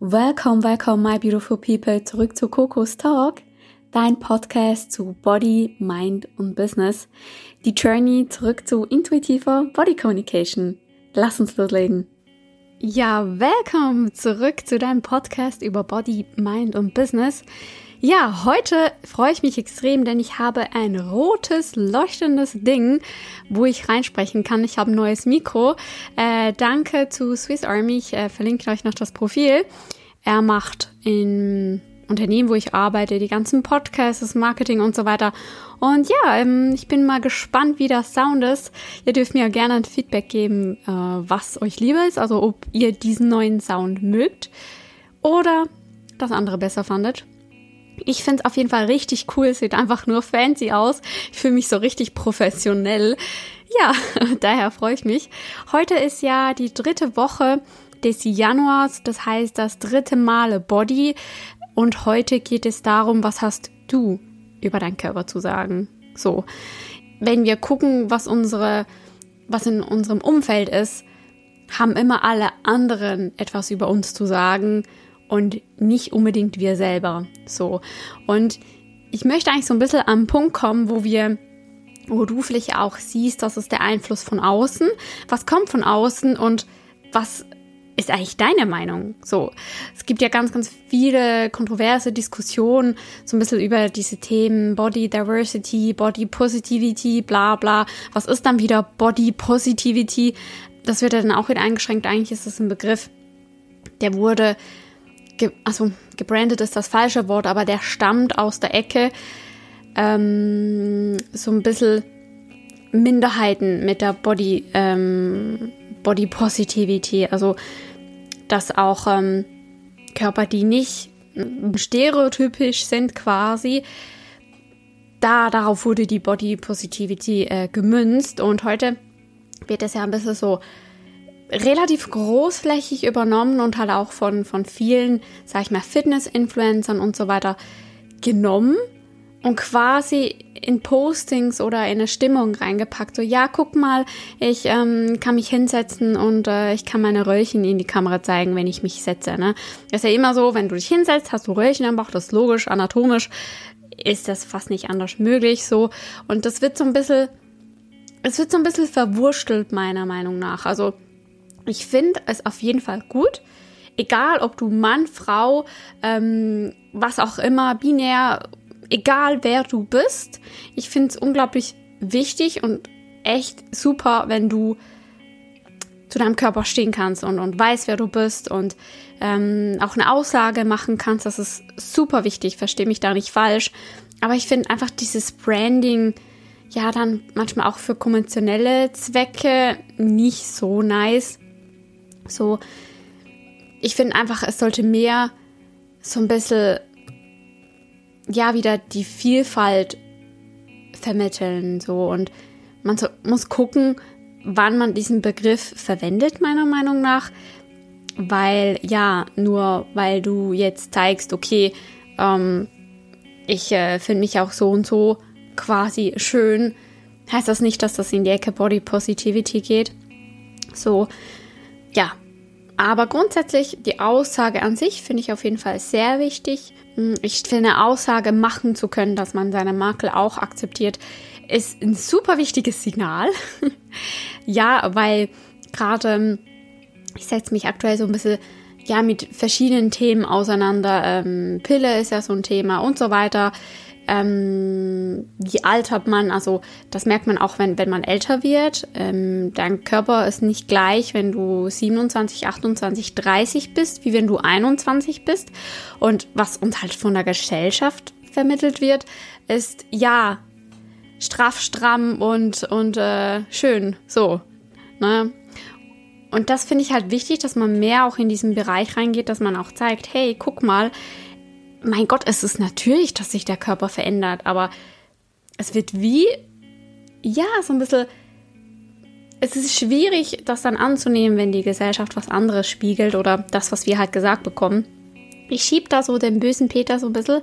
Welcome, welcome, my beautiful people, zurück zu Coco's Talk, dein Podcast zu Body, Mind und Business. Die Journey zurück zu intuitiver Body Communication. Lass uns loslegen. Ja, welcome zurück zu deinem Podcast über Body, Mind und Business. Ja, heute freue ich mich extrem, denn ich habe ein rotes, leuchtendes Ding, wo ich reinsprechen kann. Ich habe ein neues Mikro. Äh, danke zu Swiss Army. Ich äh, verlinke euch noch das Profil. Er macht im Unternehmen, wo ich arbeite, die ganzen Podcasts, das Marketing und so weiter. Und ja, ähm, ich bin mal gespannt, wie das Sound ist. Ihr dürft mir gerne ein Feedback geben, äh, was euch lieber ist, also ob ihr diesen neuen Sound mögt oder das andere besser fandet. Ich finde es auf jeden Fall richtig cool. Es sieht einfach nur fancy aus. Ich fühle mich so richtig professionell. Ja, daher freue ich mich. Heute ist ja die dritte Woche des Januars, das heißt das dritte Male Body. Und heute geht es darum, was hast du über deinen Körper zu sagen? So, wenn wir gucken, was unsere, was in unserem Umfeld ist, haben immer alle anderen etwas über uns zu sagen und nicht unbedingt wir selber. So. Und ich möchte eigentlich so ein bisschen am Punkt kommen, wo wir, wo du vielleicht auch siehst, das ist der Einfluss von außen. Was kommt von außen und was ist eigentlich deine Meinung? So, es gibt ja ganz, ganz viele kontroverse Diskussionen, so ein bisschen über diese Themen Body Diversity, Body Positivity, bla bla. Was ist dann wieder Body Positivity? Das wird ja dann auch wieder eingeschränkt. Eigentlich ist das ein Begriff, der wurde ge also gebrandet ist das falsche Wort, aber der stammt aus der Ecke. Ähm, so ein bisschen Minderheiten mit der Body, ähm, Body Positivity, also dass auch ähm, Körper, die nicht stereotypisch sind quasi, da darauf wurde die Body Positivity äh, gemünzt. Und heute wird es ja ein bisschen so relativ großflächig übernommen und halt auch von, von vielen, sag ich mal, Fitness-Influencern und so weiter genommen und quasi in Postings oder in eine Stimmung reingepackt. So, ja, guck mal, ich ähm, kann mich hinsetzen und äh, ich kann meine Röllchen in die Kamera zeigen, wenn ich mich setze. Ne? Das ist ja immer so, wenn du dich hinsetzt, hast du Röllchen am Bauch, das ist logisch, anatomisch ist das fast nicht anders möglich. So. Und das wird so ein bisschen, es wird so ein bisschen verwurstelt, meiner Meinung nach. Also ich finde es auf jeden Fall gut, egal ob du Mann, Frau, ähm, was auch immer, binär, egal wer du bist. Ich finde es unglaublich wichtig und echt super, wenn du zu deinem Körper stehen kannst und, und weißt, wer du bist und ähm, auch eine Aussage machen kannst. Das ist super wichtig, verstehe mich da nicht falsch. Aber ich finde einfach dieses Branding, ja, dann manchmal auch für konventionelle Zwecke nicht so nice. So, ich finde einfach, es sollte mehr so ein bisschen, ja, wieder die Vielfalt vermitteln, so. Und man so, muss gucken, wann man diesen Begriff verwendet, meiner Meinung nach, weil ja, nur weil du jetzt zeigst, okay, ähm, ich äh, finde mich auch so und so quasi schön, heißt das nicht, dass das in die Ecke Body Positivity geht. So, ja, aber grundsätzlich die Aussage an sich finde ich auf jeden Fall sehr wichtig. Hm, ich finde, Aussage machen zu können, dass man seine Makel auch akzeptiert, ist ein super wichtiges Signal. ja, weil gerade hm, ich setze mich aktuell so ein bisschen ja mit verschiedenen Themen auseinander. Ähm, Pille ist ja so ein Thema und so weiter ähm, wie altert man, also das merkt man auch, wenn, wenn man älter wird. Ähm, dein Körper ist nicht gleich, wenn du 27, 28, 30 bist, wie wenn du 21 bist. Und was uns halt von der Gesellschaft vermittelt wird, ist ja straff, stramm und, und äh, schön, so. Ne? Und das finde ich halt wichtig, dass man mehr auch in diesen Bereich reingeht, dass man auch zeigt, hey, guck mal, mein Gott, es ist natürlich, dass sich der Körper verändert, aber es wird wie, ja, so ein bisschen, es ist schwierig, das dann anzunehmen, wenn die Gesellschaft was anderes spiegelt oder das, was wir halt gesagt bekommen. Ich schieb da so den bösen Peter so ein bisschen.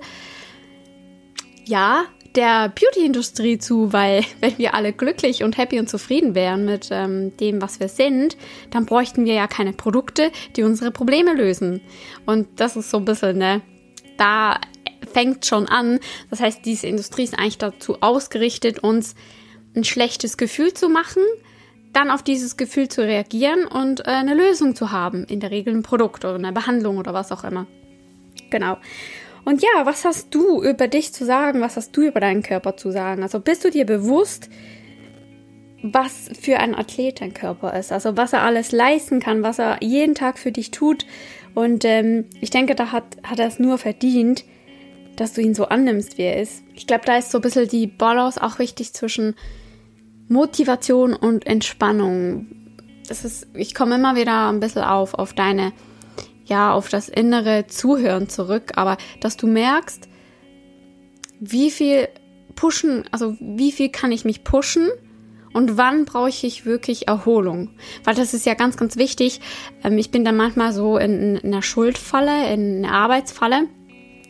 Ja, der Beauty-Industrie zu, weil wenn wir alle glücklich und happy und zufrieden wären mit ähm, dem, was wir sind, dann bräuchten wir ja keine Produkte, die unsere Probleme lösen. Und das ist so ein bisschen, ne, da fängt schon an. Das heißt, diese Industrie ist eigentlich dazu ausgerichtet, uns ein schlechtes Gefühl zu machen, dann auf dieses Gefühl zu reagieren und äh, eine Lösung zu haben. In der Regel ein Produkt oder eine Behandlung oder was auch immer. Genau. Und ja, was hast du über dich zu sagen? Was hast du über deinen Körper zu sagen? Also bist du dir bewusst, was für ein Athlet dein Körper ist? Also was er alles leisten kann, was er jeden Tag für dich tut. Und ähm, ich denke, da hat, hat er es nur verdient, dass du ihn so annimmst, wie er ist. Ich glaube, da ist so ein bisschen die Balance auch wichtig zwischen Motivation und Entspannung. Das ist, ich komme immer wieder ein bisschen auf, auf deine ja auf das innere Zuhören zurück, aber dass du merkst, wie viel pushen, also wie viel kann ich mich pushen und wann brauche ich wirklich Erholung? Weil das ist ja ganz, ganz wichtig. Ähm, ich bin dann manchmal so in, in einer Schuldfalle, in einer Arbeitsfalle,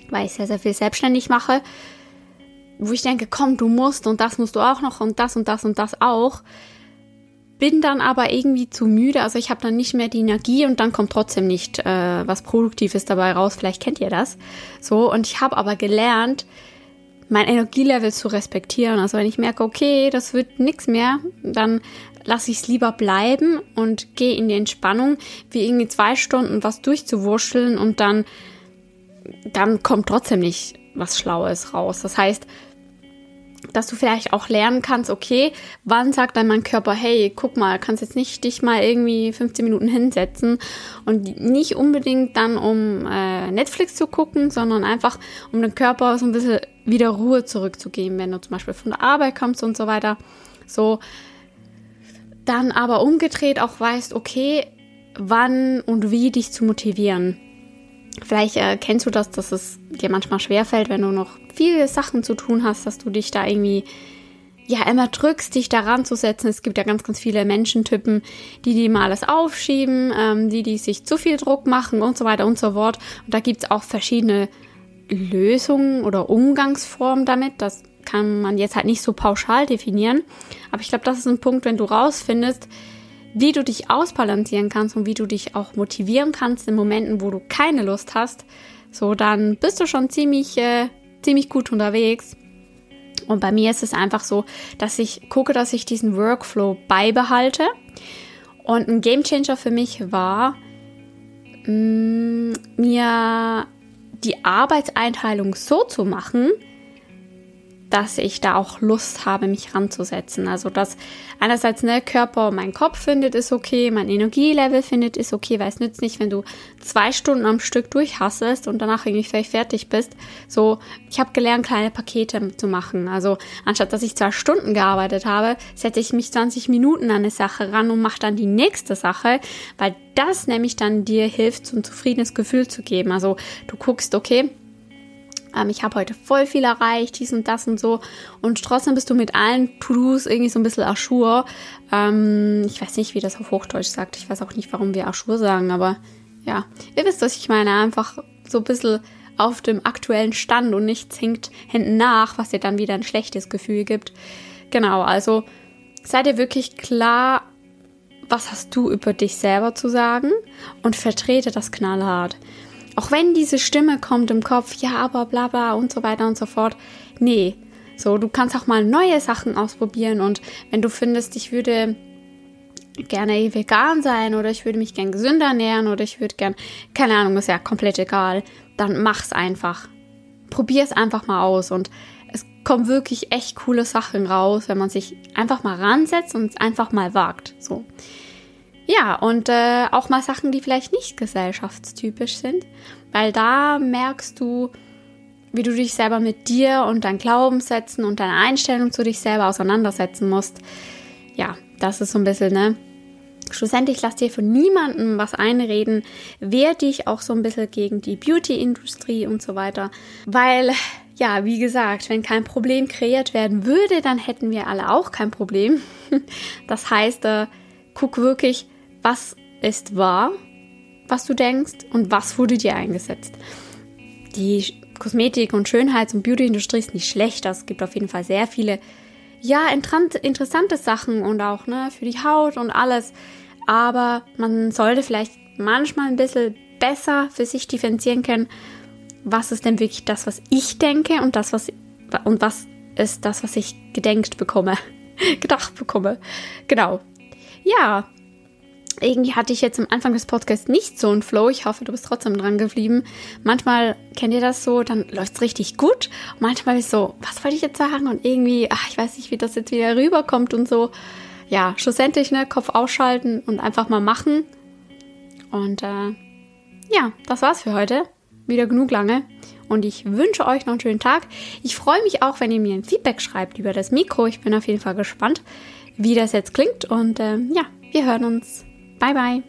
weil ich sehr, sehr viel selbstständig mache, wo ich denke, komm, du musst und das musst du auch noch und das und das und das auch bin dann aber irgendwie zu müde, also ich habe dann nicht mehr die Energie und dann kommt trotzdem nicht äh, was Produktives dabei raus. Vielleicht kennt ihr das. So, und ich habe aber gelernt, mein Energielevel zu respektieren. Also wenn ich merke, okay, das wird nichts mehr, dann lasse ich es lieber bleiben und gehe in die Entspannung, wie irgendwie zwei Stunden was durchzuwurschteln und dann, dann kommt trotzdem nicht was Schlaues raus. Das heißt, dass du vielleicht auch lernen kannst, okay, wann sagt dann mein Körper, hey, guck mal, kannst jetzt nicht dich mal irgendwie 15 Minuten hinsetzen und nicht unbedingt dann um äh, Netflix zu gucken, sondern einfach um dem Körper so ein bisschen wieder Ruhe zurückzugeben, wenn du zum Beispiel von der Arbeit kommst und so weiter. So, dann aber umgedreht auch weißt, okay, wann und wie dich zu motivieren. Vielleicht äh, kennst du das, dass es dir manchmal schwerfällt, wenn du noch viele Sachen zu tun hast, dass du dich da irgendwie ja immer drückst, dich daran zu setzen. Es gibt ja ganz, ganz viele Menschentypen, die die mal alles aufschieben, ähm, die die sich zu viel Druck machen und so weiter und so fort. Und da gibt es auch verschiedene Lösungen oder Umgangsformen damit. Das kann man jetzt halt nicht so pauschal definieren. Aber ich glaube, das ist ein Punkt, wenn du rausfindest, wie du dich ausbalancieren kannst und wie du dich auch motivieren kannst in Momenten, wo du keine Lust hast, so dann bist du schon ziemlich, äh, ziemlich gut unterwegs. Und bei mir ist es einfach so, dass ich gucke, dass ich diesen Workflow beibehalte. Und ein Gamechanger für mich war, mh, mm, mir die Arbeitseinteilung so zu machen, dass ich da auch Lust habe, mich ranzusetzen. Also, dass einerseits ne, Körper mein Kopf findet, ist okay, mein Energielevel findet, ist okay, weil es nützt nicht, wenn du zwei Stunden am Stück durchhasselst und danach irgendwie vielleicht fertig bist. So, ich habe gelernt, kleine Pakete zu machen. Also, anstatt dass ich zwei Stunden gearbeitet habe, setze ich mich 20 Minuten an eine Sache ran und mache dann die nächste Sache, weil das nämlich dann dir hilft, so ein zufriedenes Gefühl zu geben. Also, du guckst, okay, ähm, ich habe heute voll viel erreicht, dies und das und so. Und trotzdem bist du mit allen To-Dos irgendwie so ein bisschen Aschur. Ähm, ich weiß nicht, wie das auf Hochdeutsch sagt. Ich weiß auch nicht, warum wir Aschur sagen, aber ja, ihr wisst, was ich meine. Einfach so ein bisschen auf dem aktuellen Stand und nichts hinkt hinten nach, was dir dann wieder ein schlechtes Gefühl gibt. Genau, also sei dir wirklich klar, was hast du über dich selber zu sagen und vertrete das knallhart. Auch wenn diese Stimme kommt im Kopf, ja, aber bla bla und so weiter und so fort. Nee, so, du kannst auch mal neue Sachen ausprobieren und wenn du findest, ich würde gerne vegan sein oder ich würde mich gern gesünder ernähren oder ich würde gern, keine Ahnung, ist ja komplett egal, dann mach's einfach. Probier's einfach mal aus und es kommen wirklich echt coole Sachen raus, wenn man sich einfach mal ransetzt und es einfach mal wagt. So. Ja, und äh, auch mal Sachen, die vielleicht nicht gesellschaftstypisch sind, weil da merkst du, wie du dich selber mit dir und deinen Glaubenssätzen und deiner Einstellung zu dich selber auseinandersetzen musst. Ja, das ist so ein bisschen, ne? Schlussendlich lass dir von niemandem was einreden, wehr dich auch so ein bisschen gegen die Beauty-Industrie und so weiter, weil ja, wie gesagt, wenn kein Problem kreiert werden würde, dann hätten wir alle auch kein Problem. Das heißt, äh, guck wirklich, was ist wahr, was du denkst und was wurde dir eingesetzt. Die Kosmetik- und Schönheits- und Beauty-Industrie ist nicht schlecht. Es gibt auf jeden Fall sehr viele, ja, interessante Sachen und auch ne, für die Haut und alles. Aber man sollte vielleicht manchmal ein bisschen besser für sich differenzieren können, was ist denn wirklich das, was ich denke und das, was und was ist das, was ich gedenkt bekomme, gedacht bekomme. Genau. Ja, irgendwie hatte ich jetzt am Anfang des Podcasts nicht so einen Flow. Ich hoffe, du bist trotzdem dran geblieben. Manchmal kennt ihr das so, dann läuft es richtig gut. Manchmal ist so, was wollte ich jetzt sagen? Und irgendwie, ach, ich weiß nicht, wie das jetzt wieder rüberkommt und so. Ja, schlussendlich, ne, Kopf ausschalten und einfach mal machen. Und äh, ja, das war's für heute. Wieder genug lange. Und ich wünsche euch noch einen schönen Tag. Ich freue mich auch, wenn ihr mir ein Feedback schreibt über das Mikro. Ich bin auf jeden Fall gespannt, wie das jetzt klingt. Und äh, ja, wir hören uns. Bye, bye.